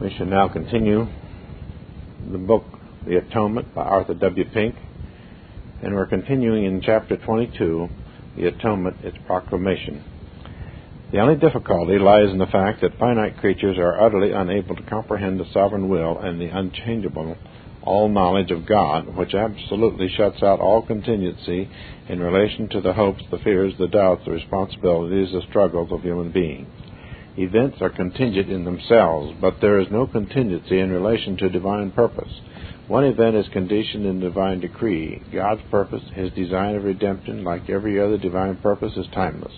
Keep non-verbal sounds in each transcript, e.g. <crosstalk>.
We shall now continue the book The Atonement by Arthur W. Pink, and we're continuing in chapter 22, The Atonement, its proclamation. The only difficulty lies in the fact that finite creatures are utterly unable to comprehend the sovereign will and the unchangeable all knowledge of God, which absolutely shuts out all contingency in relation to the hopes, the fears, the doubts, the responsibilities, the struggles of human beings. Events are contingent in themselves, but there is no contingency in relation to divine purpose. One event is conditioned in divine decree. God's purpose, His design of redemption, like every other divine purpose, is timeless.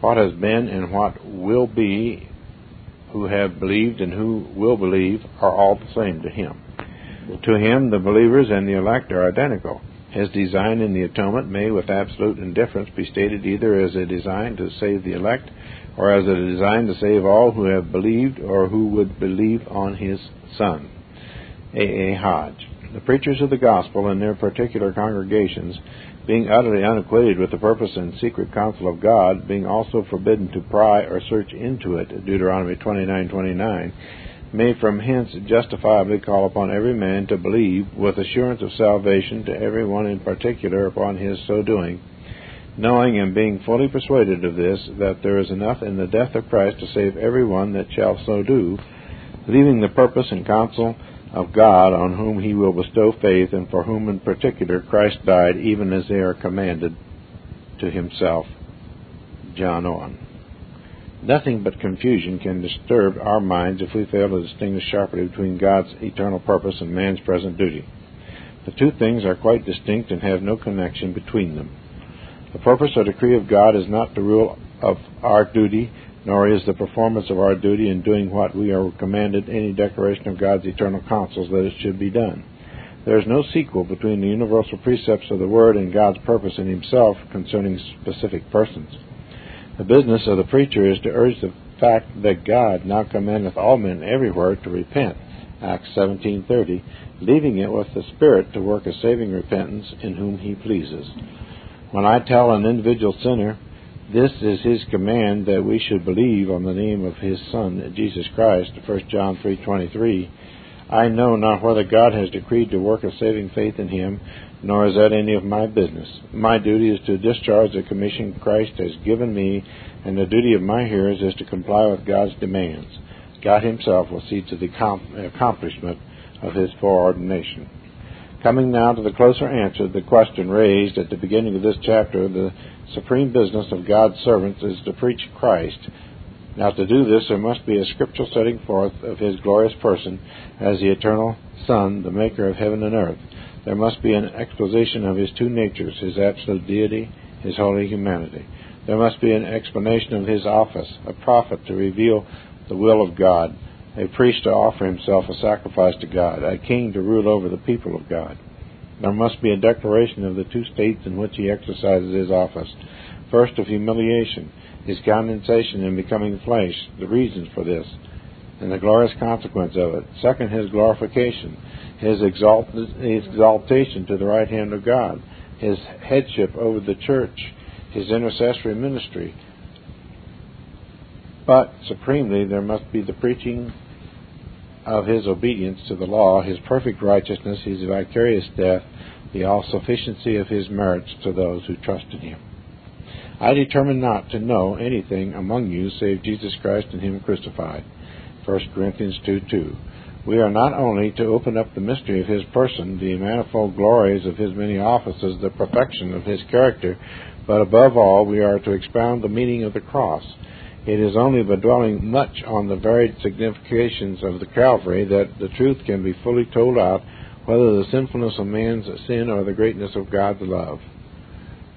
What has been and what will be, who have believed and who will believe, are all the same to Him. To Him, the believers and the elect are identical. His design in the atonement may, with absolute indifference, be stated either as a design to save the elect or as a design to save all who have believed or who would believe on his Son. A. A. Hodge. The preachers of the gospel in their particular congregations, being utterly unacquainted with the purpose and secret counsel of God, being also forbidden to pry or search into it, Deuteronomy 29:29, may from hence justifiably call upon every man to believe with assurance of salvation to every one in particular upon his so doing, knowing and being fully persuaded of this, that there is enough in the death of Christ to save every one that shall so do, leaving the purpose and counsel of God on whom he will bestow faith, and for whom in particular Christ died, even as they are commanded to himself. John Owen. Nothing but confusion can disturb our minds if we fail to distinguish sharply between God's eternal purpose and man's present duty. The two things are quite distinct and have no connection between them. The purpose or decree of God is not the rule of our duty, nor is the performance of our duty in doing what we are commanded any declaration of God's eternal counsels that it should be done. There is no sequel between the universal precepts of the Word and God's purpose in Himself concerning specific persons. The business of the preacher is to urge the fact that God now commandeth all men everywhere to repent, Acts 17:30, leaving it with the Spirit to work a saving repentance in whom He pleases. When I tell an individual sinner, this is his command that we should believe on the name of his Son, Jesus Christ, 1 John 3.23, I know not whether God has decreed to work a saving faith in him, nor is that any of my business. My duty is to discharge the commission Christ has given me, and the duty of my hearers is to comply with God's demands. God himself will see to the accomplishment of his foreordination. Coming now to the closer answer to the question raised at the beginning of this chapter, the supreme business of God's servants is to preach Christ. Now, to do this, there must be a scriptural setting forth of His glorious person as the eternal Son, the Maker of heaven and earth. There must be an exposition of His two natures, His absolute deity, His holy humanity. There must be an explanation of His office, a prophet to reveal the will of God a priest to offer himself a sacrifice to God, a king to rule over the people of God. There must be a declaration of the two states in which he exercises his office. First, of humiliation, his condensation in becoming flesh, the reasons for this, and the glorious consequence of it. Second, his glorification, his, exalt- his exaltation to the right hand of God, his headship over the church, his intercessory ministry, but supremely, there must be the preaching of his obedience to the law, his perfect righteousness, his vicarious death, the all sufficiency of his merits to those who trust in him. I determined not to know anything among you save Jesus Christ and him crucified. 1 Corinthians 2 2. We are not only to open up the mystery of his person, the manifold glories of his many offices, the perfection of his character, but above all, we are to expound the meaning of the cross it is only by dwelling much on the varied significations of the Calvary that the truth can be fully told out, whether the sinfulness of man's sin or the greatness of God's love.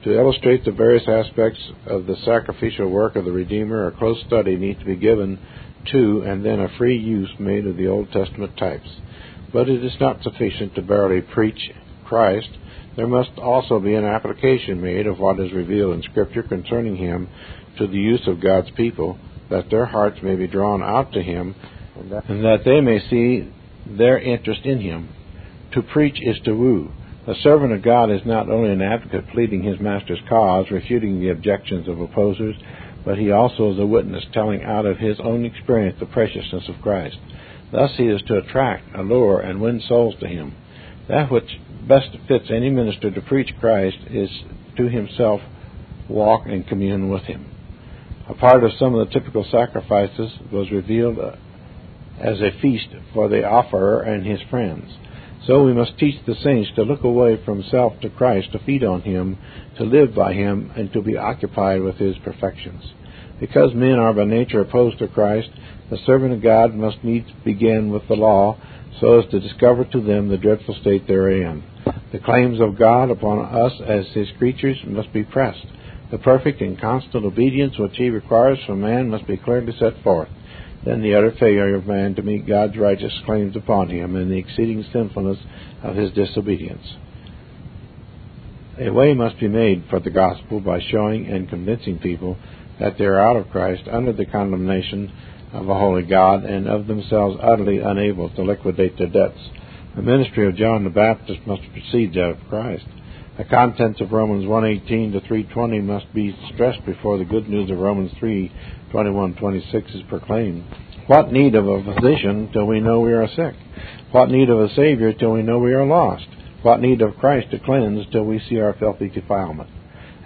To illustrate the various aspects of the sacrificial work of the Redeemer, a close study needs to be given to and then a free use made of the Old Testament types. But it is not sufficient to barely preach Christ. There must also be an application made of what is revealed in Scripture concerning Him to the use of God's people, that their hearts may be drawn out to Him, and that, and that they may see their interest in Him. To preach is to woo. A servant of God is not only an advocate pleading his master's cause, refuting the objections of opposers, but he also is a witness telling out of his own experience the preciousness of Christ. Thus he is to attract, allure, and win souls to him. That which best fits any minister to preach Christ is to himself walk and commune with him. A part of some of the typical sacrifices was revealed uh, as a feast for the offerer and his friends. So we must teach the saints to look away from self to Christ, to feed on him, to live by him, and to be occupied with his perfections. Because men are by nature opposed to Christ, the servant of God must needs begin with the law, so as to discover to them the dreadful state therein. The claims of God upon us as his creatures must be pressed. The perfect and constant obedience which he requires from man must be clearly set forth. Then the utter failure of man to meet God's righteous claims upon him and the exceeding sinfulness of his disobedience. A way must be made for the gospel by showing and convincing people that they are out of Christ under the condemnation of a holy God and of themselves utterly unable to liquidate their debts. The ministry of John the Baptist must proceed out of Christ. The contents of Romans 1:18 to 3:20 must be stressed before the good news of Romans 3:21-26 is proclaimed. What need of a physician till we know we are sick? What need of a Savior till we know we are lost? What need of Christ to cleanse till we see our filthy defilement?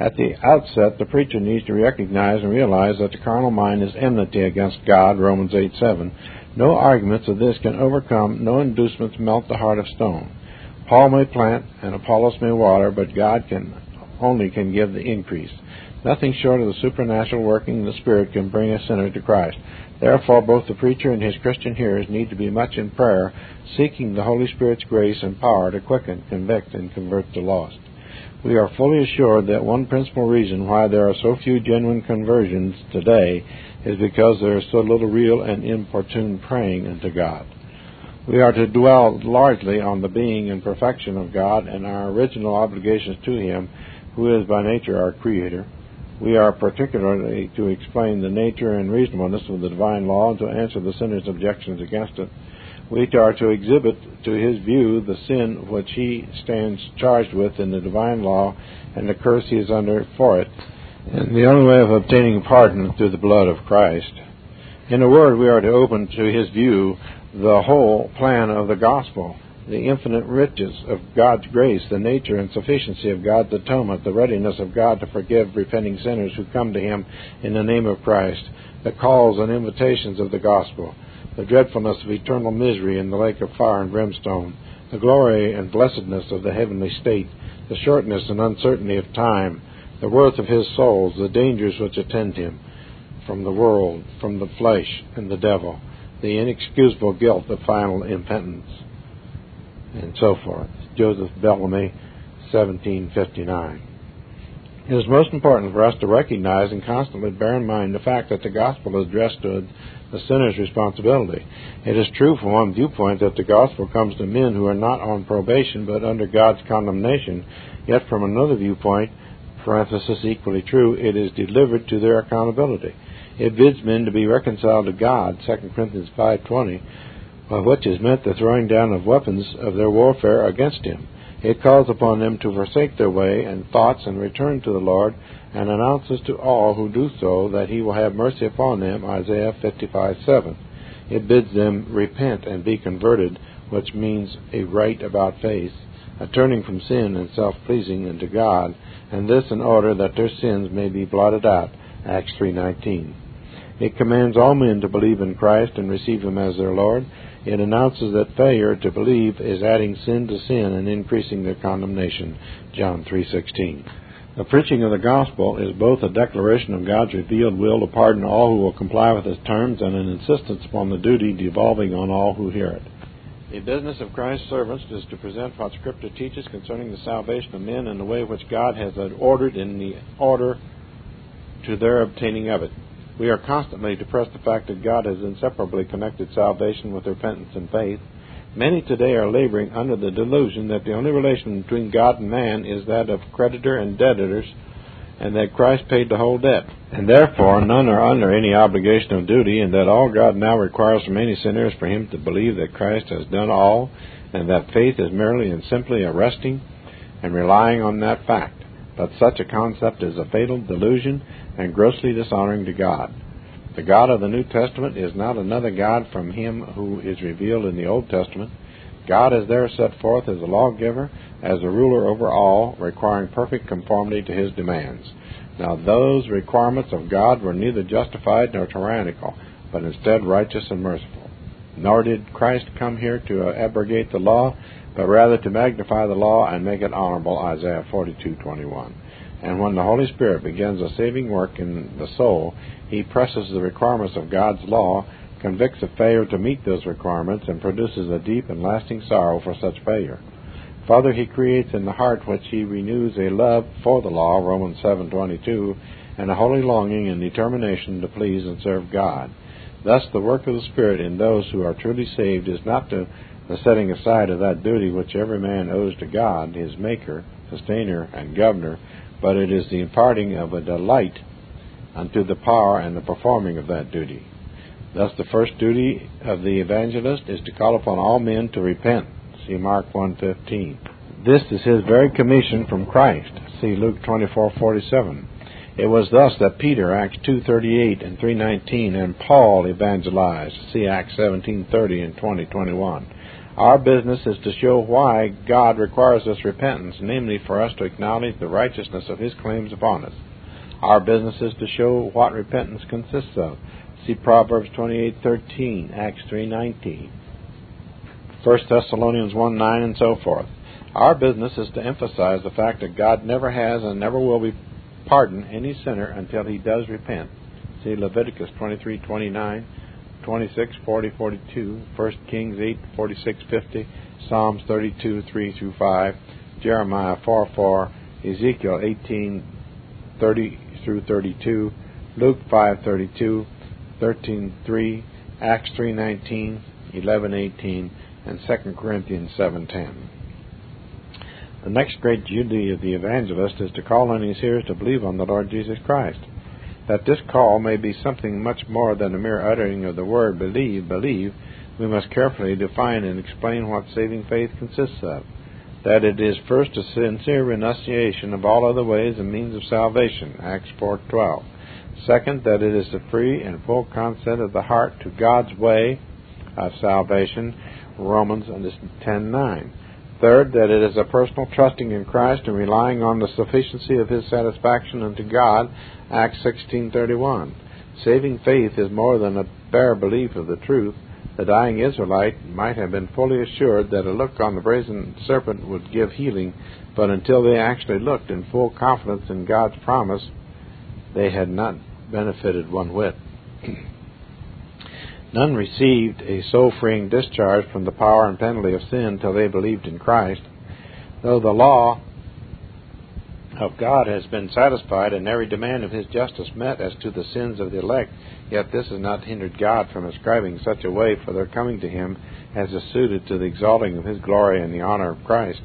At the outset, the preacher needs to recognize and realize that the carnal mind is enmity against God, Romans 8:7. No arguments of this can overcome, no inducements melt the heart of stone. Paul may plant and Apollos may water, but God can only can give the increase. Nothing short of the supernatural working of the Spirit can bring a sinner to Christ. Therefore, both the preacher and his Christian hearers need to be much in prayer, seeking the Holy Spirit's grace and power to quicken, convict, and convert the lost. We are fully assured that one principal reason why there are so few genuine conversions today is because there is so little real and importune praying unto God. We are to dwell largely on the being and perfection of God and our original obligations to Him, who is by nature our Creator. We are particularly to explain the nature and reasonableness of the divine law and to answer the sinner's objections against it. We are to exhibit to his view the sin which he stands charged with in the divine law and the curse he is under for it, and the only way of obtaining pardon through the blood of Christ. In a word, we are to open to his view the whole plan of the gospel, the infinite riches of God's grace, the nature and sufficiency of God's atonement, the readiness of God to forgive repenting sinners who come to Him in the name of Christ, the calls and invitations of the gospel, the dreadfulness of eternal misery in the lake of fire and brimstone, the glory and blessedness of the heavenly state, the shortness and uncertainty of time, the worth of His souls, the dangers which attend Him from the world, from the flesh, and the devil the inexcusable guilt of final impotence, and so forth. Joseph Bellamy, 1759. It is most important for us to recognize and constantly bear in mind the fact that the gospel is addressed to the sinner's responsibility. It is true from one viewpoint that the gospel comes to men who are not on probation but under God's condemnation, yet from another viewpoint, parenthesis equally true, it is delivered to their accountability. It bids men to be reconciled to God, 2 Corinthians 5.20, by which is meant the throwing down of weapons of their warfare against him. It calls upon them to forsake their way and thoughts and return to the Lord, and announces to all who do so that he will have mercy upon them, Isaiah 55.7. It bids them repent and be converted, which means a right about face, a turning from sin and self-pleasing unto God, and this in order that their sins may be blotted out, Acts 3.19. It commands all men to believe in Christ and receive Him as their Lord. It announces that failure to believe is adding sin to sin and increasing their condemnation. John 3:16. The preaching of the gospel is both a declaration of God's revealed will to pardon all who will comply with His terms and an insistence upon the duty devolving on all who hear it. The business of Christ's servants is to present what Scripture teaches concerning the salvation of men in the way which God has ordered in the order to their obtaining of it. We are constantly to press the fact that God has inseparably connected salvation with repentance and faith. Many today are laboring under the delusion that the only relation between God and man is that of creditor and debtors, and that Christ paid the whole debt, and therefore none are under any obligation of duty, and that all God now requires from any sinner is for him to believe that Christ has done all, and that faith is merely and simply a resting and relying on that fact. But such a concept is a fatal delusion and grossly dishonoring to God. The God of the New Testament is not another God from him who is revealed in the Old Testament. God is there set forth as a lawgiver, as a ruler over all, requiring perfect conformity to his demands. Now those requirements of God were neither justified nor tyrannical, but instead righteous and merciful. Nor did Christ come here to abrogate the law, but rather to magnify the law and make it honorable, Isaiah 42:21. And when the Holy Spirit begins a saving work in the soul, he presses the requirements of God's law, convicts of failure to meet those requirements, and produces a deep and lasting sorrow for such failure. Further, he creates in the heart which he renews a love for the law, Romans 7:22, and a holy longing and determination to please and serve God. Thus, the work of the Spirit in those who are truly saved is not the setting aside of that duty which every man owes to God, his Maker, Sustainer, and Governor, but it is the imparting of a delight unto the power and the performing of that duty. Thus, the first duty of the evangelist is to call upon all men to repent. See Mark 1:15. This is his very commission from Christ. See Luke 24:47. It was thus that Peter, Acts 2:38 and 3:19, and Paul evangelized. See Acts 17:30 and 20:21. Our business is to show why God requires this repentance, namely for us to acknowledge the righteousness of His claims upon us. Our business is to show what repentance consists of. See Proverbs 28:13, Acts 3:19, 1 Thessalonians 1:9, and so forth. Our business is to emphasize the fact that God never has and never will be pardon any sinner until he does repent. See Leviticus 23:29. 26, 40, 42, 1 Kings 8, 46, 50, Psalms 32, 3 through 5, Jeremiah 4, 4, Ezekiel 18, 30 through 32, Luke 5, 32, 13, 3, Acts 3, 19, 11, 18, and 2 Corinthians 7, 10. The next great duty of the evangelist is to call on his hearers to believe on the Lord Jesus Christ that this call may be something much more than a mere uttering of the word believe, believe, we must carefully define and explain what saving faith consists of. That it is first a sincere renunciation of all other ways and means of salvation, Acts 4:12. Second, that it is the free and full consent of the heart to God's way of salvation, Romans 10:9. Third, that it is a personal trusting in Christ and relying on the sufficiency of His satisfaction unto God, Acts 16:31. Saving faith is more than a bare belief of the truth. The dying Israelite might have been fully assured that a look on the brazen serpent would give healing, but until they actually looked in full confidence in God's promise, they had not benefited one whit. <clears throat> None received a soul freeing discharge from the power and penalty of sin till they believed in Christ. Though the law of God has been satisfied and every demand of his justice met as to the sins of the elect, yet this has not hindered God from ascribing such a way for their coming to him as is suited to the exalting of his glory and the honor of Christ.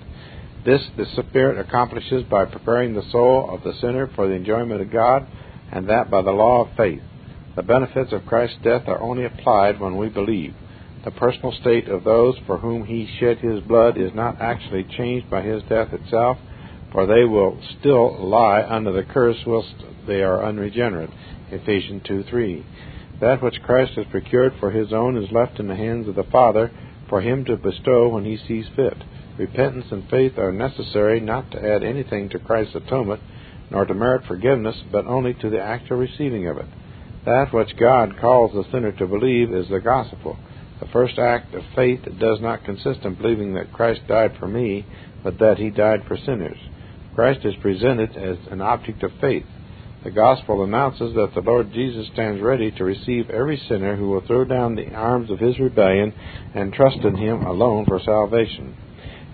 This the Spirit accomplishes by preparing the soul of the sinner for the enjoyment of God, and that by the law of faith. The benefits of Christ's death are only applied when we believe. The personal state of those for whom he shed his blood is not actually changed by his death itself, for they will still lie under the curse whilst they are unregenerate. Ephesians 2 3. That which Christ has procured for his own is left in the hands of the Father for him to bestow when he sees fit. Repentance and faith are necessary not to add anything to Christ's atonement, nor to merit forgiveness, but only to the actual receiving of it. That which God calls the sinner to believe is the gospel. The first act of faith does not consist in believing that Christ died for me, but that he died for sinners. Christ is presented as an object of faith. The gospel announces that the Lord Jesus stands ready to receive every sinner who will throw down the arms of his rebellion and trust in him alone for salvation.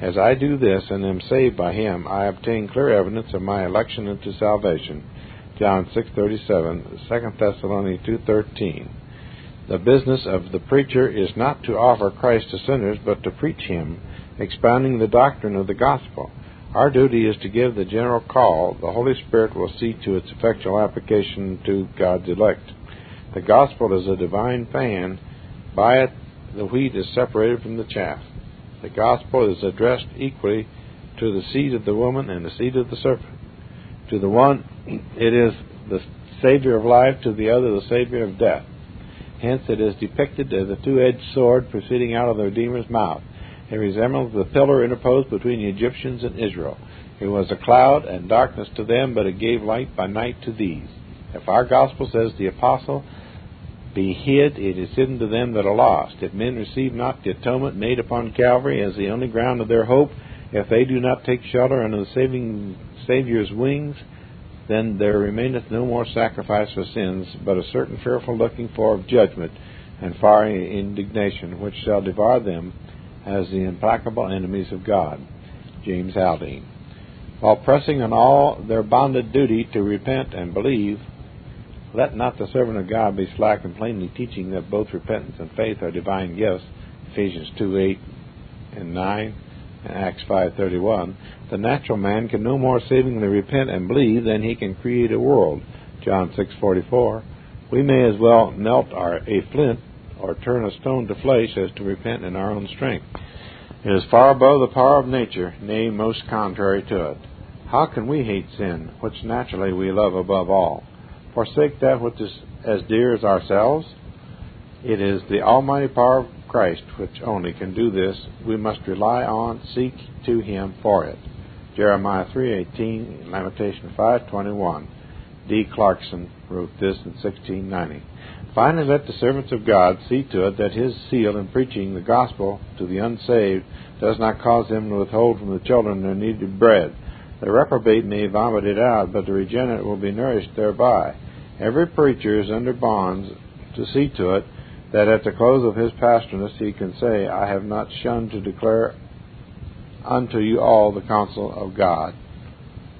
As I do this and am saved by him, I obtain clear evidence of my election into salvation. John 6:37, 2 Thessalonians 2:13. The business of the preacher is not to offer Christ to sinners, but to preach him, expounding the doctrine of the gospel. Our duty is to give the general call. The Holy Spirit will see to its effectual application to God's elect. The gospel is a divine fan. By it, the wheat is separated from the chaff. The gospel is addressed equally to the seed of the woman and the seed of the serpent. To the one, it is the Savior of life, to the other the Savior of death. Hence it is depicted as a two-edged sword proceeding out of the Redeemer's mouth. It resembles the pillar interposed between the Egyptians and Israel. It was a cloud and darkness to them, but it gave light by night to these. If our gospel says the apostle, be hid, it is hidden to them that are lost. If men receive not the atonement made upon Calvary as the only ground of their hope, if they do not take shelter under the saving Saviour's wings, then there remaineth no more sacrifice for sins, but a certain fearful looking for of judgment and fiery indignation, which shall devour them as the implacable enemies of God. James Aldean. While pressing on all their bonded duty to repent and believe, let not the servant of God be slack in plainly teaching that both repentance and faith are divine gifts. Ephesians 2 8 and 9 and Acts 5:31. The natural man can no more savingly repent and believe than he can create a world. John 6:44. We may as well melt our, a flint or turn a stone to flesh as to repent in our own strength. It is far above the power of nature, nay, most contrary to it. How can we hate sin, which naturally we love above all? forsake that which is as dear as ourselves? It is the almighty power Christ which only can do this. We must rely on, seek to Him for it. Jeremiah 3:18, Lamentation 5:21. D. Clarkson wrote this in 1690. Finally, let the servants of God see to it that His seal in preaching the gospel to the unsaved does not cause them to withhold from the children their needed bread. The reprobate may vomit it out, but the regenerate will be nourished thereby. Every preacher is under bonds to see to it that at the close of his pastorness he can say, I have not shunned to declare unto you all the counsel of God.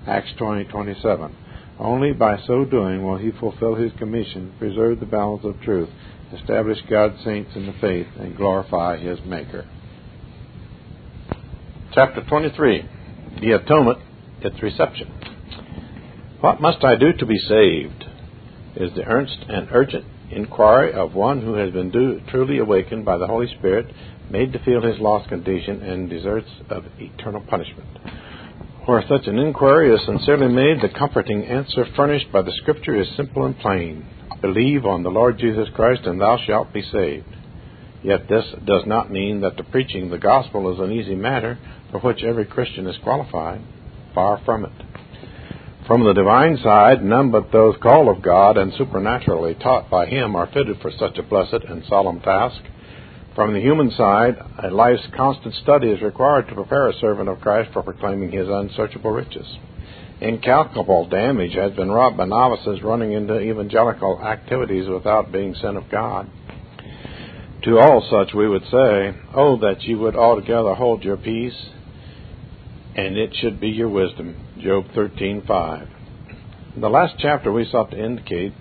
Acts 20:27. Only by so doing will he fulfill his commission, preserve the balance of truth, establish God's saints in the faith, and glorify his Maker. Chapter 23 The Atonement, its Reception. What must I do to be saved? is the earnest and urgent inquiry of one who has been do, truly awakened by the Holy Spirit, made to feel his lost condition, and deserts of eternal punishment. Where such an inquiry is sincerely made, the comforting answer furnished by the Scripture is simple and plain Believe on the Lord Jesus Christ, and thou shalt be saved. Yet this does not mean that the preaching the gospel is an easy matter for which every Christian is qualified. Far from it. From the divine side, none but those called of God and supernaturally taught by Him are fitted for such a blessed and solemn task. From the human side, a life's constant study is required to prepare a servant of Christ for proclaiming His unsearchable riches. Incalculable damage has been wrought by novices running into evangelical activities without being sent of God. To all such we would say, Oh, that you would altogether hold your peace and it should be your wisdom. Job 13:5. In the last chapter, we sought to indicate,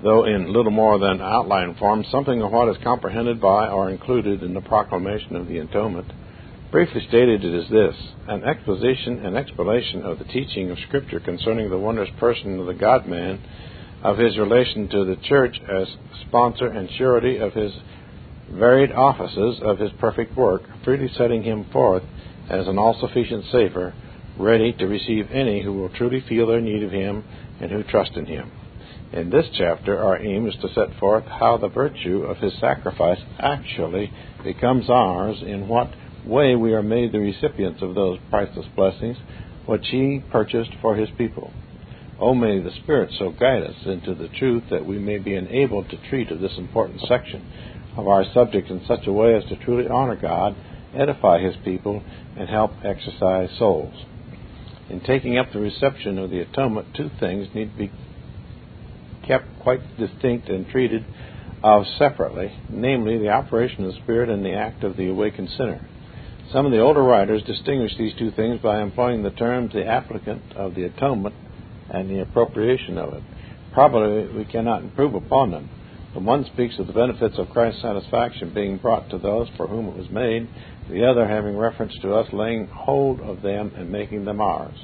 though in little more than outline form, something of what is comprehended by or included in the proclamation of the atonement. Briefly stated, it is this an exposition and explanation of the teaching of Scripture concerning the wondrous person of the God man, of his relation to the church as sponsor and surety of his varied offices of his perfect work, freely setting him forth as an all sufficient Savior, ready to receive any who will truly feel their need of Him and who trust in Him. In this chapter, our aim is to set forth how the virtue of His sacrifice actually becomes ours, in what way we are made the recipients of those priceless blessings which He purchased for His people. Oh, may the Spirit so guide us into the truth that we may be enabled to treat of this important section of our subject in such a way as to truly honor God, edify His people, and help exercise souls. In taking up the reception of the atonement, two things need to be kept quite distinct and treated of separately, namely the operation of the Spirit and the act of the awakened sinner. Some of the older writers distinguish these two things by employing the terms the applicant of the atonement and the appropriation of it. Probably we cannot improve upon them. The one speaks of the benefits of Christ's satisfaction being brought to those for whom it was made, the other having reference to us laying hold of them and making them ours.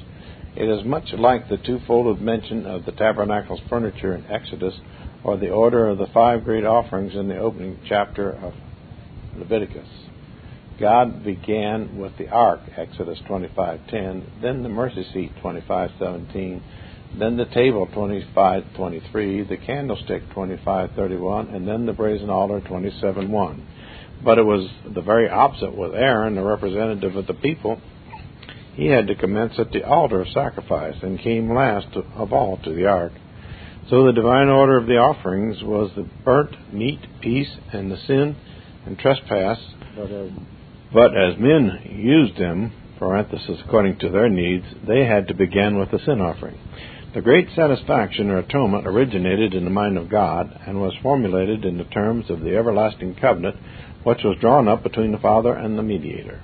It is much like the twofold mention of the tabernacle's furniture in Exodus or the order of the five great offerings in the opening chapter of Leviticus. God began with the ark, Exodus 25:10, then the mercy seat, 25:17, then the table 25:23, the candlestick 25:31, and then the brazen altar 27:1. But it was the very opposite with Aaron, the representative of the people. He had to commence at the altar of sacrifice and came last of all to the ark. So the divine order of the offerings was the burnt meat, peace, and the sin and trespass. But as, but as men used them, parenthesis, according to their needs, they had to begin with the sin offering. The great satisfaction or atonement originated in the mind of God and was formulated in the terms of the everlasting covenant which was drawn up between the Father and the mediator.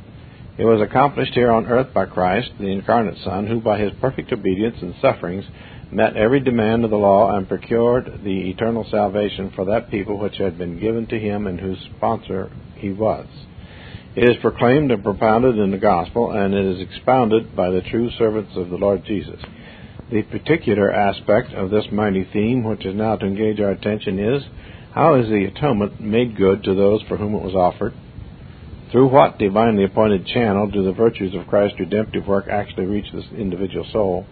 It was accomplished here on earth by Christ, the incarnate Son, who by his perfect obedience and sufferings met every demand of the law and procured the eternal salvation for that people which had been given to him and whose sponsor he was. It is proclaimed and propounded in the gospel, and it is expounded by the true servants of the Lord Jesus. The particular aspect of this mighty theme which is now to engage our attention is how is the atonement made good to those for whom it was offered? Through what divinely appointed channel do the virtues of Christ's redemptive work actually reach this individual soul?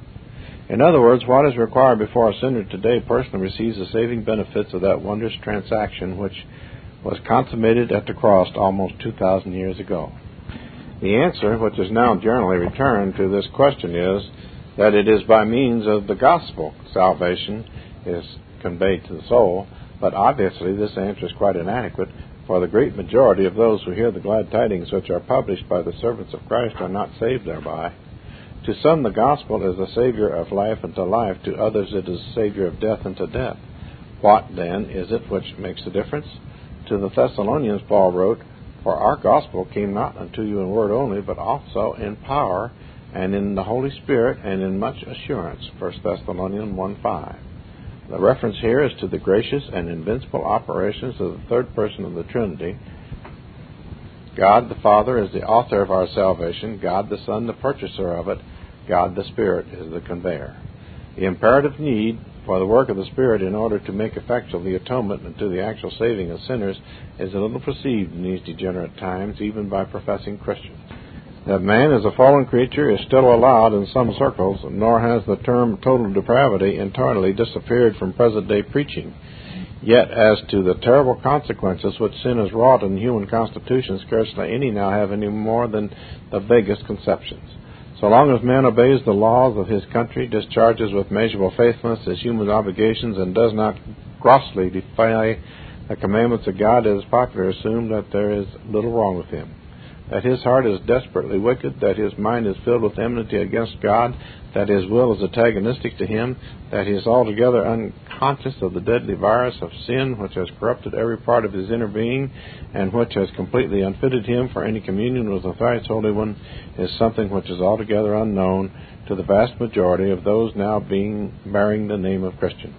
In other words, what is required before a sinner today personally receives the saving benefits of that wondrous transaction which was consummated at the cross almost 2,000 years ago? The answer, which is now generally returned to this question, is that it is by means of the gospel salvation is conveyed to the soul, but obviously this answer is quite inadequate, for the great majority of those who hear the glad tidings which are published by the servants of Christ are not saved thereby. To some the gospel is the Savior of life unto life, to others it is a Savior of death unto death. What, then, is it which makes the difference? To the Thessalonians Paul wrote, For our gospel came not unto you in word only, but also in power, and in the Holy Spirit, and in much assurance. 1 Thessalonians 1 5. The reference here is to the gracious and invincible operations of the third person of the Trinity. God the Father is the author of our salvation, God the Son the purchaser of it, God the Spirit is the conveyor. The imperative need for the work of the Spirit in order to make effectual the atonement and to the actual saving of sinners is a little perceived in these degenerate times, even by professing Christians. That man is a fallen creature is still allowed in some circles, nor has the term total depravity entirely disappeared from present day preaching. Yet, as to the terrible consequences which sin has wrought in human constitution, scarcely any now have any more than the vaguest conceptions. So long as man obeys the laws of his country, discharges with measurable faithfulness his human obligations, and does not grossly defy the commandments of God, it is popularly assumed that there is little wrong with him that his heart is desperately wicked, that his mind is filled with enmity against God, that his will is antagonistic to him, that he is altogether unconscious of the deadly virus of sin which has corrupted every part of his inner being and which has completely unfitted him for any communion with the thrice Holy One, is something which is altogether unknown to the vast majority of those now being bearing the name of Christian.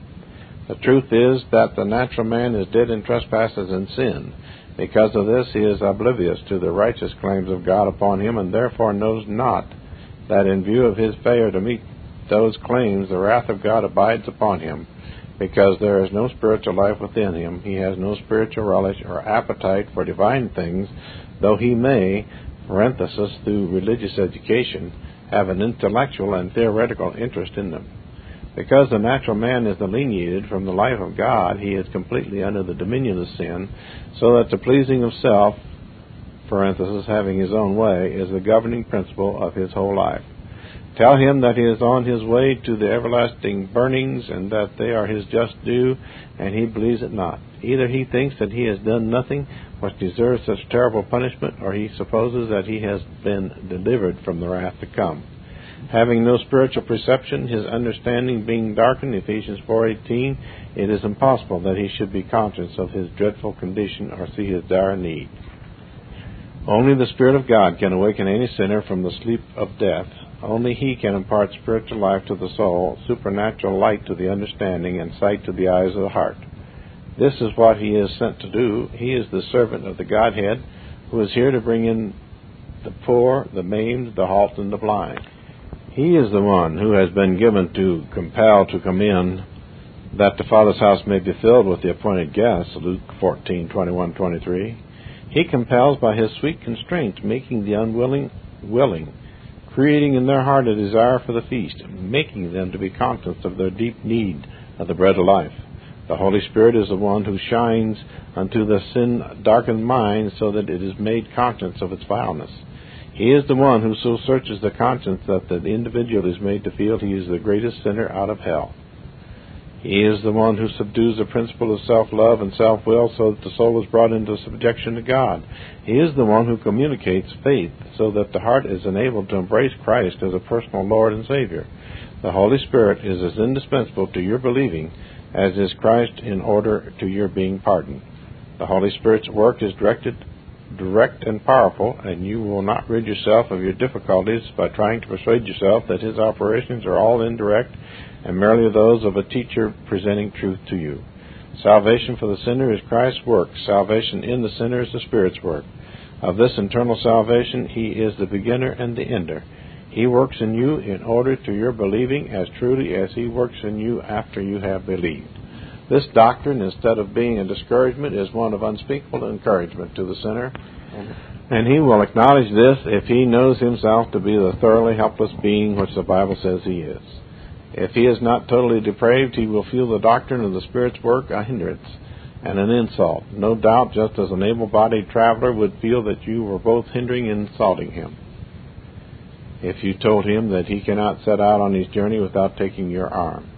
The truth is that the natural man is dead in trespasses and sin because of this, he is oblivious to the righteous claims of God upon him, and therefore knows not that in view of his failure to meet those claims, the wrath of God abides upon him, because there is no spiritual life within him. He has no spiritual relish or appetite for divine things, though he may, parenthesis, through religious education, have an intellectual and theoretical interest in them. Because the natural man is alienated from the life of God, he is completely under the dominion of sin, so that the pleasing of self, parenthesis, having his own way, is the governing principle of his whole life. Tell him that he is on his way to the everlasting burnings and that they are his just due, and he believes it not. Either he thinks that he has done nothing which deserves such terrible punishment, or he supposes that he has been delivered from the wrath to come having no spiritual perception, his understanding being darkened, Ephesians 4:18, it is impossible that he should be conscious of his dreadful condition or see his dire need. Only the Spirit of God can awaken any sinner from the sleep of death. Only He can impart spiritual life to the soul, supernatural light to the understanding, and sight to the eyes of the heart. This is what He is sent to do. He is the servant of the Godhead who is here to bring in the poor, the maimed, the halt, and the blind. He is the one who has been given to compel to come in that the Father's house may be filled with the appointed guests, Luke 14:21, 23. He compels by his sweet constraint, making the unwilling willing, creating in their heart a desire for the feast, making them to be conscious of their deep need of the bread of life. The Holy Spirit is the one who shines unto the sin darkened mind so that it is made conscious of its vileness. He is the one who so searches the conscience that the individual is made to feel he is the greatest sinner out of hell. He is the one who subdues the principle of self love and self will so that the soul is brought into subjection to God. He is the one who communicates faith so that the heart is enabled to embrace Christ as a personal Lord and Savior. The Holy Spirit is as indispensable to your believing as is Christ in order to your being pardoned. The Holy Spirit's work is directed direct and powerful, and you will not rid yourself of your difficulties by trying to persuade yourself that his operations are all indirect and merely those of a teacher presenting truth to you. Salvation for the sinner is Christ's work. Salvation in the sinner is the Spirit's work. Of this internal salvation, He is the beginner and the ender. He works in you in order to your believing as truly as He works in you after you have believed. This doctrine, instead of being a discouragement, is one of unspeakable encouragement to the sinner. And he will acknowledge this if he knows himself to be the thoroughly helpless being which the Bible says he is. If he is not totally depraved, he will feel the doctrine of the Spirit's work a hindrance and an insult. No doubt, just as an able bodied traveler would feel that you were both hindering and insulting him. If you told him that he cannot set out on his journey without taking your arm.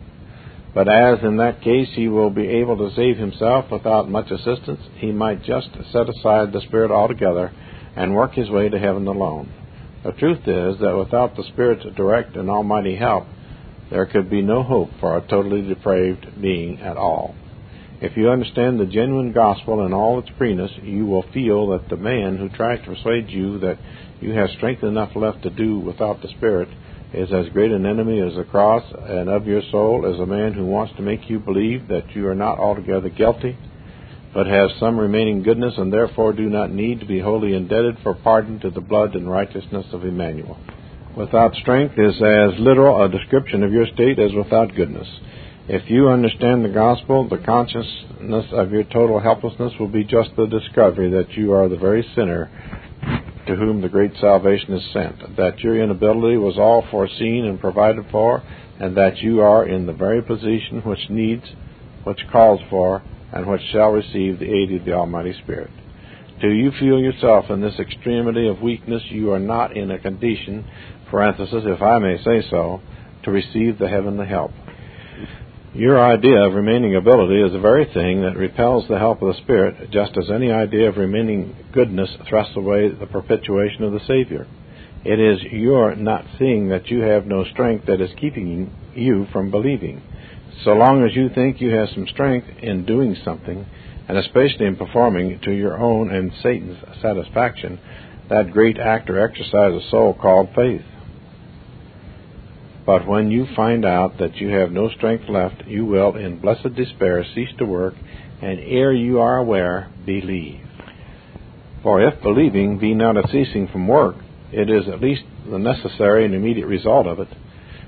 But as in that case he will be able to save himself without much assistance, he might just set aside the Spirit altogether and work his way to heaven alone. The truth is that without the Spirit's direct and almighty help, there could be no hope for a totally depraved being at all. If you understand the genuine gospel in all its freeness, you will feel that the man who tries to persuade you that you have strength enough left to do without the Spirit is as great an enemy as the cross and of your soul as a man who wants to make you believe that you are not altogether guilty, but have some remaining goodness and therefore do not need to be wholly indebted for pardon to the blood and righteousness of Emmanuel without strength is as literal a description of your state as without goodness. If you understand the gospel, the consciousness of your total helplessness will be just the discovery that you are the very sinner to whom the great salvation is sent, that your inability was all foreseen and provided for, and that you are in the very position which needs, which calls for, and which shall receive the aid of the Almighty Spirit. Do you feel yourself in this extremity of weakness? You are not in a condition parenthesis, if I may say so, to receive the heavenly help. Your idea of remaining ability is the very thing that repels the help of the Spirit, just as any idea of remaining goodness thrusts away the perpetuation of the Savior. It is your not seeing that you have no strength that is keeping you from believing. So long as you think you have some strength in doing something, and especially in performing to your own and Satan's satisfaction, that great act or exercise of soul called faith. But when you find out that you have no strength left, you will, in blessed despair, cease to work, and ere you are aware, believe. For if believing be not a ceasing from work, it is at least the necessary and immediate result of it.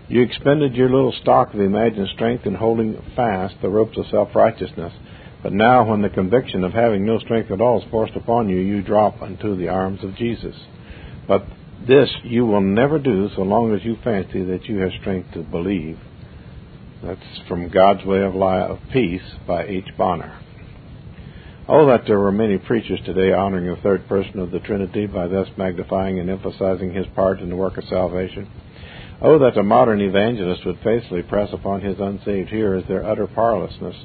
You expended your little stock of imagined strength in holding fast the ropes of self righteousness, but now, when the conviction of having no strength at all is forced upon you, you drop into the arms of Jesus. But this you will never do so long as you fancy that you have strength to believe. That's from God's Way of, Life, of Peace by H. Bonar. Oh, that there were many preachers today honoring the third person of the Trinity by thus magnifying and emphasizing his part in the work of salvation. Oh, that the modern evangelist would faithfully press upon his unsaved hearers their utter powerlessness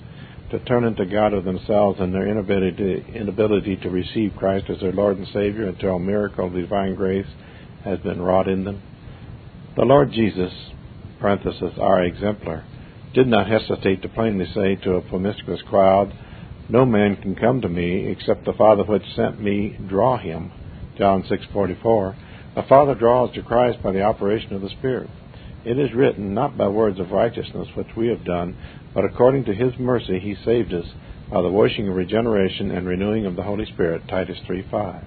to turn into God of themselves and their inability, inability to receive Christ as their Lord and Savior until miracle of divine grace has been wrought in them. The Lord Jesus, parenthesis, our exemplar, did not hesitate to plainly say to a promiscuous crowd, No man can come to me except the Father which sent me draw him. John 6:44. The Father draws to Christ by the operation of the Spirit. It is written, not by words of righteousness which we have done, but according to his mercy he saved us by the washing of regeneration and renewing of the Holy Spirit. Titus 3:5.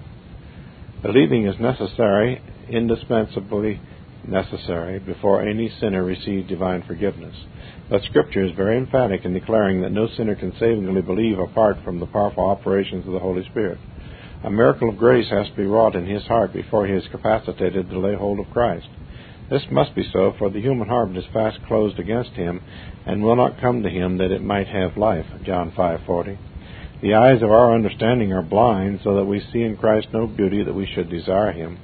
Believing is necessary indispensably necessary before any sinner receives divine forgiveness. But Scripture is very emphatic in declaring that no sinner can savingly believe apart from the powerful operations of the Holy Spirit. A miracle of grace has to be wrought in his heart before he is capacitated to lay hold of Christ. This must be so, for the human heart is fast closed against him, and will not come to him that it might have life. John 5:40. The eyes of our understanding are blind, so that we see in Christ no beauty that we should desire him.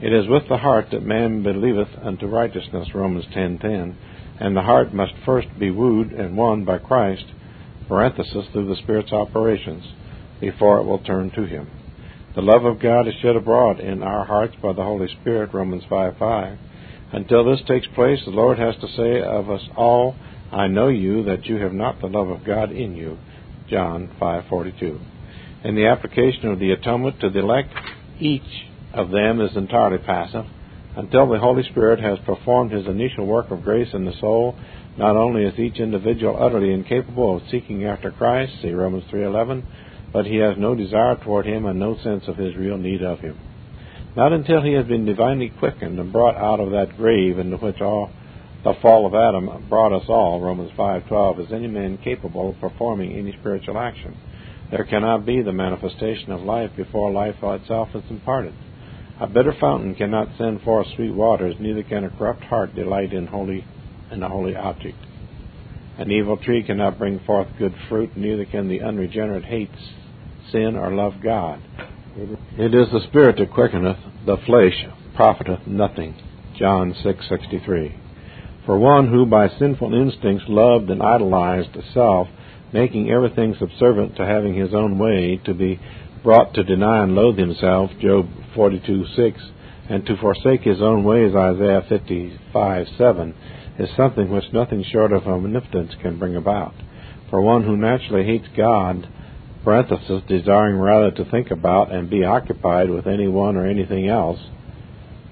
It is with the heart that man believeth unto righteousness. Romans 10:10. And the heart must first be wooed and won by Christ, parenthesis through the Spirit's operations, before it will turn to him. The love of God is shed abroad in our hearts by the Holy Spirit. Romans 5:5. Until this takes place, the Lord has to say of us all, I know you that you have not the love of God in you. John 5:42. In the application of the atonement to the elect, each of them is entirely passive. Until the Holy Spirit has performed his initial work of grace in the soul, not only is each individual utterly incapable of seeking after Christ, see Romans 3:11, but he has no desire toward him and no sense of his real need of him. Not until he has been divinely quickened and brought out of that grave into which all the fall of Adam brought us all, Romans 5:12, is any man capable of performing any spiritual action. There cannot be the manifestation of life before life itself is imparted. A bitter fountain cannot send forth sweet waters, neither can a corrupt heart delight in holy in a holy object. An evil tree cannot bring forth good fruit, neither can the unregenerate hate sin or love God. It is the Spirit that quickeneth, the flesh profiteth nothing. John 6:63. For one who by sinful instincts loved and idolized self, making everything subservient to having his own way, to be brought to deny and loathe himself, Job 42:6, and to forsake his own ways, Isaiah 55:7, is something which nothing short of omnipotence can bring about. For one who naturally hates God, parenthesis, desiring rather to think about and be occupied with anyone or anything else,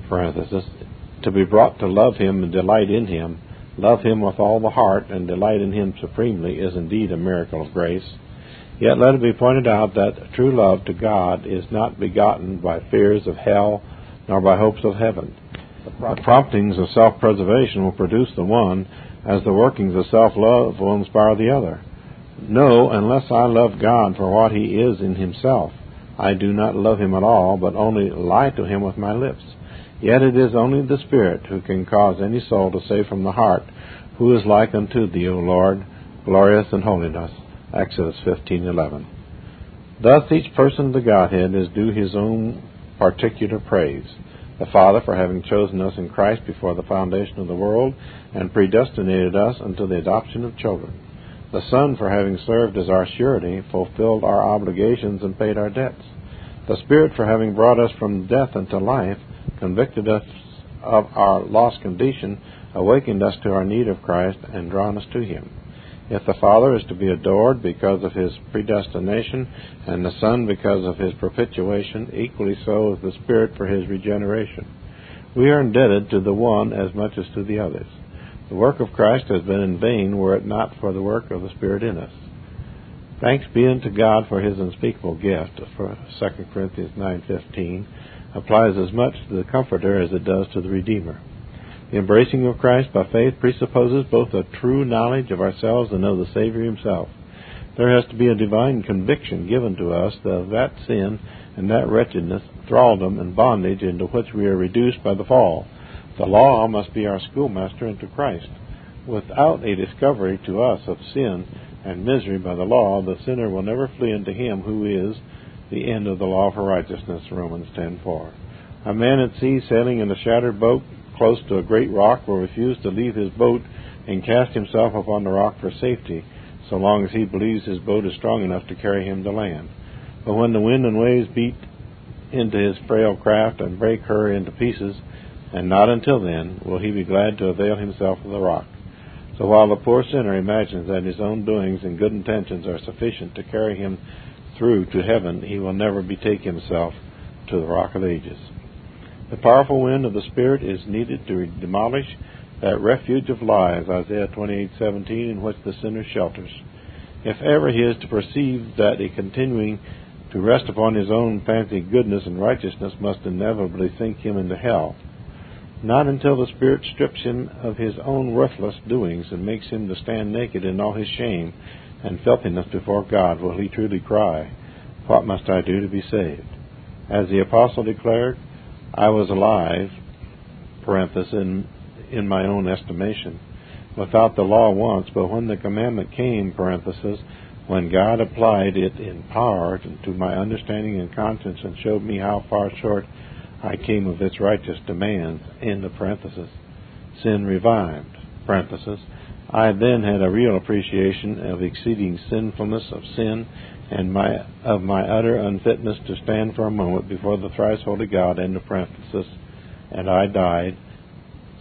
parenthesis, to be brought to love him and delight in him, love him with all the heart and delight in him supremely is indeed a miracle of grace. Yet let it be pointed out that true love to God is not begotten by fears of hell nor by hopes of heaven. The promptings of self preservation will produce the one, as the workings of self love will inspire the other. No, unless I love God for what He is in Himself, I do not love Him at all, but only lie to Him with my lips. Yet it is only the Spirit who can cause any soul to say from the heart, Who is like unto Thee, O Lord, glorious in holiness? Exodus 15:11. Thus each person of the Godhead is due his own particular praise. The Father for having chosen us in Christ before the foundation of the world and predestinated us unto the adoption of children the Son, for having served as our surety, fulfilled our obligations and paid our debts. The Spirit, for having brought us from death unto life, convicted us of our lost condition, awakened us to our need of Christ, and drawn us to Him. If the Father is to be adored because of His predestination, and the Son because of His propitiation, equally so is the Spirit for His regeneration. We are indebted to the one as much as to the others. The work of Christ has been in vain were it not for the work of the Spirit in us. Thanks be unto God for his unspeakable gift, for 2 Corinthians 9.15 applies as much to the Comforter as it does to the Redeemer. The embracing of Christ by faith presupposes both a true knowledge of ourselves and of the Savior himself. There has to be a divine conviction given to us of that sin and that wretchedness, thraldom, and bondage into which we are reduced by the fall. The law must be our schoolmaster into Christ. Without a discovery to us of sin and misery by the law, the sinner will never flee unto him who is the end of the law for righteousness, Romans 10:4. A man at sea sailing in a shattered boat close to a great rock will refuse to leave his boat and cast himself upon the rock for safety, so long as he believes his boat is strong enough to carry him to land. But when the wind and waves beat into his frail craft and break her into pieces, and not until then will he be glad to avail himself of the rock. So while the poor sinner imagines that his own doings and good intentions are sufficient to carry him through to heaven, he will never betake himself to the rock of ages. The powerful wind of the Spirit is needed to demolish that refuge of lies, Isaiah 28:17, in which the sinner shelters. If ever he is to perceive that a continuing to rest upon his own fancied goodness and righteousness must inevitably sink him into hell, not until the Spirit strips him of his own worthless doings and makes him to stand naked in all his shame and filthiness before God will he truly cry, What must I do to be saved? As the Apostle declared, I was alive parenthesis, in, in my own estimation, without the law once, but when the commandment came, parenthesis, when God applied it in power to my understanding and conscience and showed me how far short I came of its righteous demands, in the parenthesis, sin revived, parenthesis, I then had a real appreciation of exceeding sinfulness of sin and my of my utter unfitness to stand for a moment before the thrice holy God, in the parenthesis, and I died,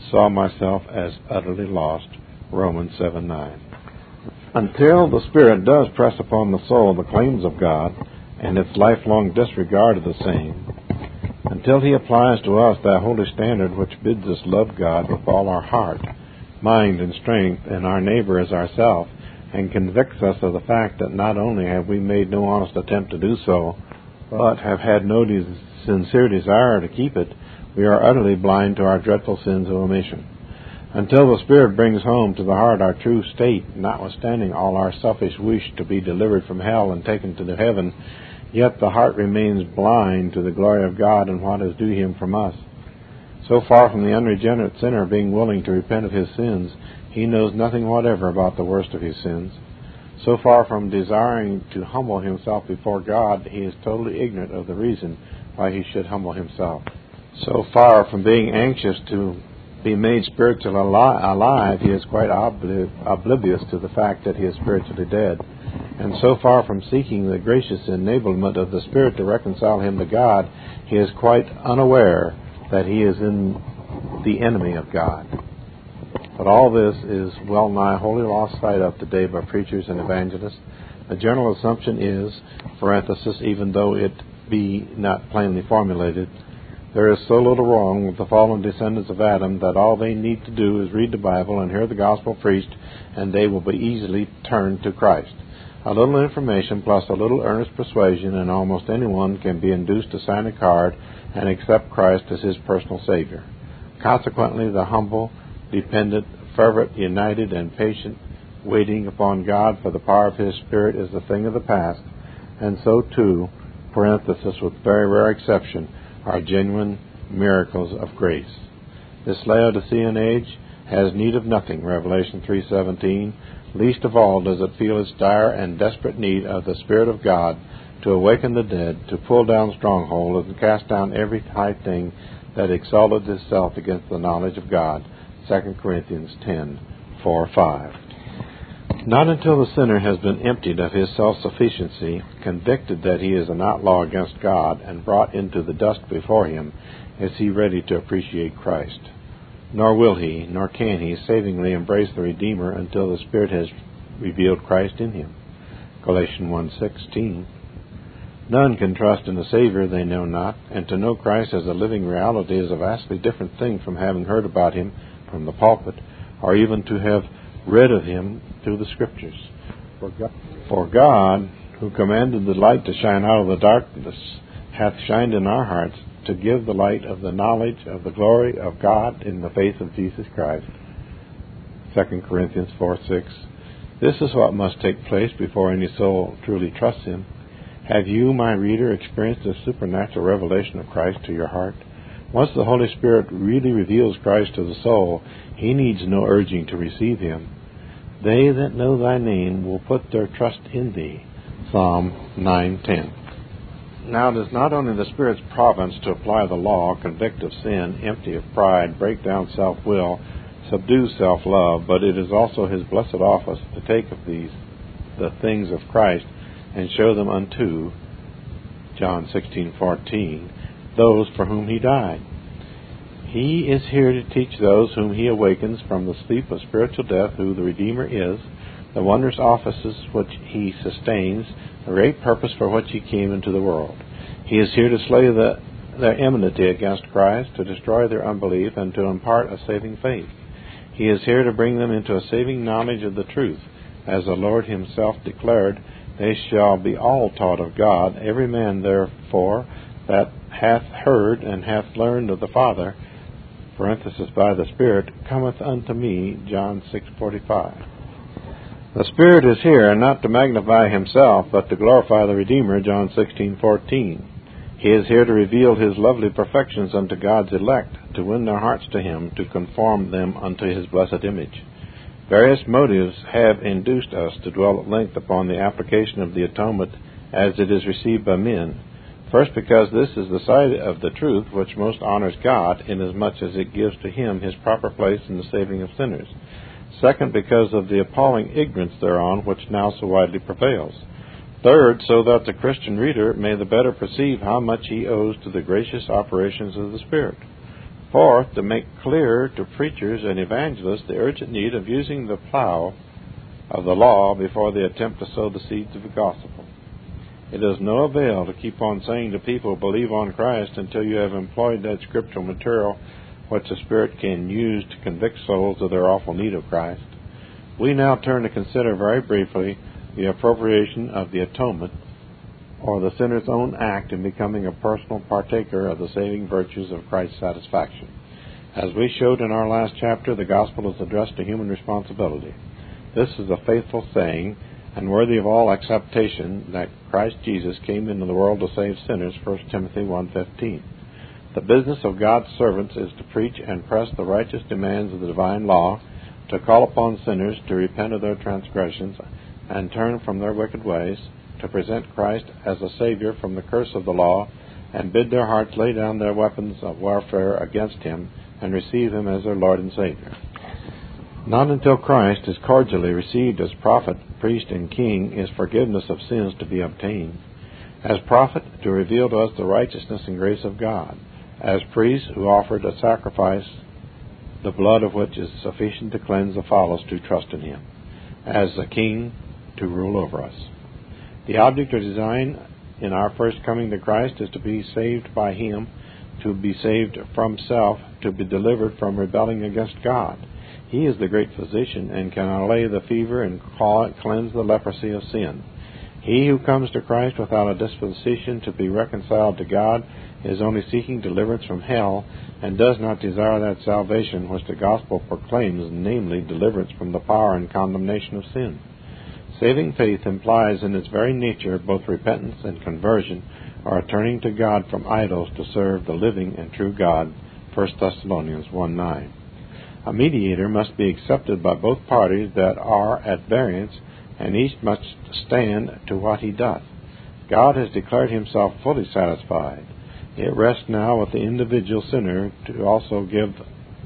saw myself as utterly lost, Romans 7 9. Until the Spirit does press upon the soul the claims of God and its lifelong disregard of the same, until He applies to us that holy standard which bids us love God with all our heart, mind, and strength, and our neighbor as ourself, and convicts us of the fact that not only have we made no honest attempt to do so, but have had no sincere desire to keep it, we are utterly blind to our dreadful sins of omission until the Spirit brings home to the heart our true state, notwithstanding all our selfish wish to be delivered from hell and taken to the heaven, yet the heart remains blind to the glory of God and what is due him from us. So far from the unregenerate sinner being willing to repent of his sins, he knows nothing whatever about the worst of his sins. So far from desiring to humble himself before God, he is totally ignorant of the reason why he should humble himself. So far from being anxious to be made spiritually alive, he is quite oblivious to the fact that he is spiritually dead. And so far from seeking the gracious enablement of the Spirit to reconcile him to God, he is quite unaware that he is in the enemy of God. But all this is well nigh wholly lost sight of today by preachers and evangelists. The general assumption is, parenthesis, even though it be not plainly formulated, there is so little wrong with the fallen descendants of Adam that all they need to do is read the Bible and hear the gospel preached, and they will be easily turned to Christ. A little information plus a little earnest persuasion, and almost anyone can be induced to sign a card and accept Christ as his personal Savior. Consequently, the humble, dependent, fervent, united, and patient waiting upon God for the power of His Spirit is a thing of the past, and so too, parenthesis with very rare exception, are genuine miracles of grace. This Laodicean age has need of nothing, Revelation 3:17. Least of all does it feel its dire and desperate need of the Spirit of God to awaken the dead, to pull down strongholds, and cast down every high thing that exalted itself against the knowledge of God. 2 Corinthians 10:4, 5. Not until the sinner has been emptied of his self sufficiency, convicted that he is an outlaw against God, and brought into the dust before him, is he ready to appreciate Christ. Nor will he, nor can he, savingly embrace the Redeemer until the Spirit has revealed Christ in him. Galatians 1:16. None can trust in the Savior they know not, and to know Christ as a living reality is a vastly different thing from having heard about him from the pulpit, or even to have read of him through the Scriptures. For God, for God, who commanded the light to shine out of the darkness, hath shined in our hearts to give the light of the knowledge of the glory of God in the face of Jesus Christ. 2 Corinthians 4 6. This is what must take place before any soul truly trusts Him. Have you, my reader, experienced a supernatural revelation of Christ to your heart? Once the Holy Spirit really reveals Christ to the soul, he needs no urging to receive him. They that know thy name will put their trust in thee. Psalm 9:10. Now it is not only the Spirit's province to apply the law, convict of sin, empty of pride, break down self-will, subdue self-love, but it is also his blessed office to take of these the things of Christ and show them unto John 16:14 those for whom he died. He is here to teach those whom he awakens from the sleep of spiritual death who the Redeemer is, the wondrous offices which he sustains, the great purpose for which he came into the world. He is here to slay the, their enmity against Christ, to destroy their unbelief, and to impart a saving faith. He is here to bring them into a saving knowledge of the truth. As the Lord himself declared, they shall be all taught of God, every man therefore that hath heard and hath learned of the Father, parenthesis by the Spirit, cometh unto me, John 6:45. The Spirit is here not to magnify himself, but to glorify the Redeemer, John 16:14. He is here to reveal his lovely perfections unto God's elect, to win their hearts to Him, to conform them unto His blessed image. Various motives have induced us to dwell at length upon the application of the atonement as it is received by men. First, because this is the side of the truth which most honors God, inasmuch as it gives to Him His proper place in the saving of sinners. Second, because of the appalling ignorance thereon which now so widely prevails. Third, so that the Christian reader may the better perceive how much he owes to the gracious operations of the Spirit. Fourth, to make clear to preachers and evangelists the urgent need of using the plow of the law before they attempt to sow the seeds of the gospel. It is no avail to keep on saying to people, believe on Christ, until you have employed that scriptural material which the Spirit can use to convict souls of their awful need of Christ. We now turn to consider very briefly the appropriation of the atonement, or the sinner's own act in becoming a personal partaker of the saving virtues of Christ's satisfaction. As we showed in our last chapter, the gospel is addressed to human responsibility. This is a faithful saying and worthy of all acceptation that Christ Jesus came into the world to save sinners, 1 Timothy 1:15. The business of God's servants is to preach and press the righteous demands of the divine law, to call upon sinners to repent of their transgressions and turn from their wicked ways, to present Christ as a Savior from the curse of the law, and bid their hearts lay down their weapons of warfare against Him and receive Him as their Lord and Savior. Not until Christ is cordially received as prophet, priest, and king is forgiveness of sins to be obtained. As prophet, to reveal to us the righteousness and grace of God. As priests who offered a sacrifice, the blood of which is sufficient to cleanse the foulest who trust in Him. As a king, to rule over us. The object or design in our first coming to Christ is to be saved by Him, to be saved from self, to be delivered from rebelling against God. He is the great physician and can allay the fever and cleanse the leprosy of sin. He who comes to Christ without a disposition to be reconciled to God is only seeking deliverance from hell and does not desire that salvation which the gospel proclaims, namely deliverance from the power and condemnation of sin. Saving faith implies in its very nature both repentance and conversion, or a turning to God from idols to serve the living and true God. 1 Thessalonians 1 9. A mediator must be accepted by both parties that are at variance, and each must stand to what he doth. God has declared himself fully satisfied. It rests now with the individual sinner to also give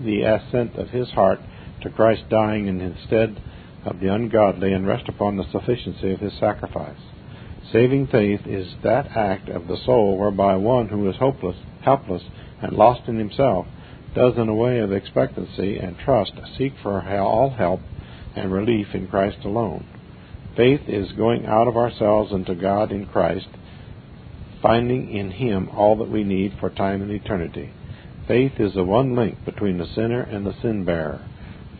the assent of his heart to Christ dying in his stead of the ungodly and rest upon the sufficiency of his sacrifice. Saving faith is that act of the soul whereby one who is hopeless, helpless, and lost in himself does in a way of expectancy and trust seek for all help and relief in Christ alone. Faith is going out of ourselves into God in Christ, finding in Him all that we need for time and eternity. Faith is the one link between the sinner and the sin bearer.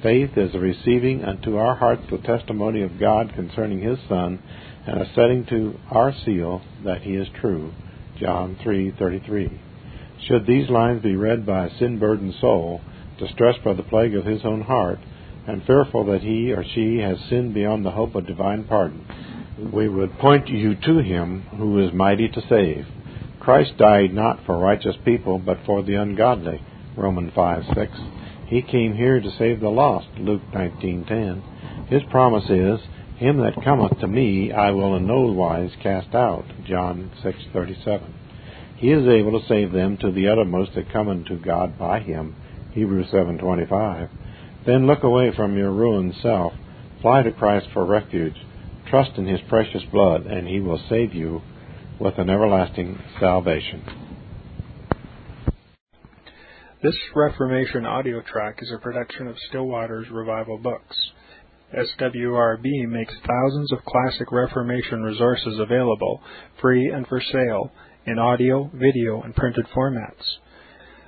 Faith is a receiving unto our hearts the testimony of God concerning His Son, and a setting to our seal that He is true. John 3:33. Should these lines be read by a sin-burdened soul, distressed by the plague of his own heart, and fearful that he or she has sinned beyond the hope of divine pardon, we would point you to Him who is mighty to save. Christ died not for righteous people, but for the ungodly. Romans 5:6. He came here to save the lost, Luke 19:10. His promise is, "Him that cometh to me I will in no wise cast out," John 6:37. He is able to save them to the uttermost that come unto God by him, Hebrews 7:25. Then look away from your ruined self, fly to Christ for refuge, trust in his precious blood, and he will save you with an everlasting salvation. This Reformation audio track is a production of Still Waters Revival Books. SWRB makes thousands of classic Reformation resources available, free and for sale, in audio, video, and printed formats.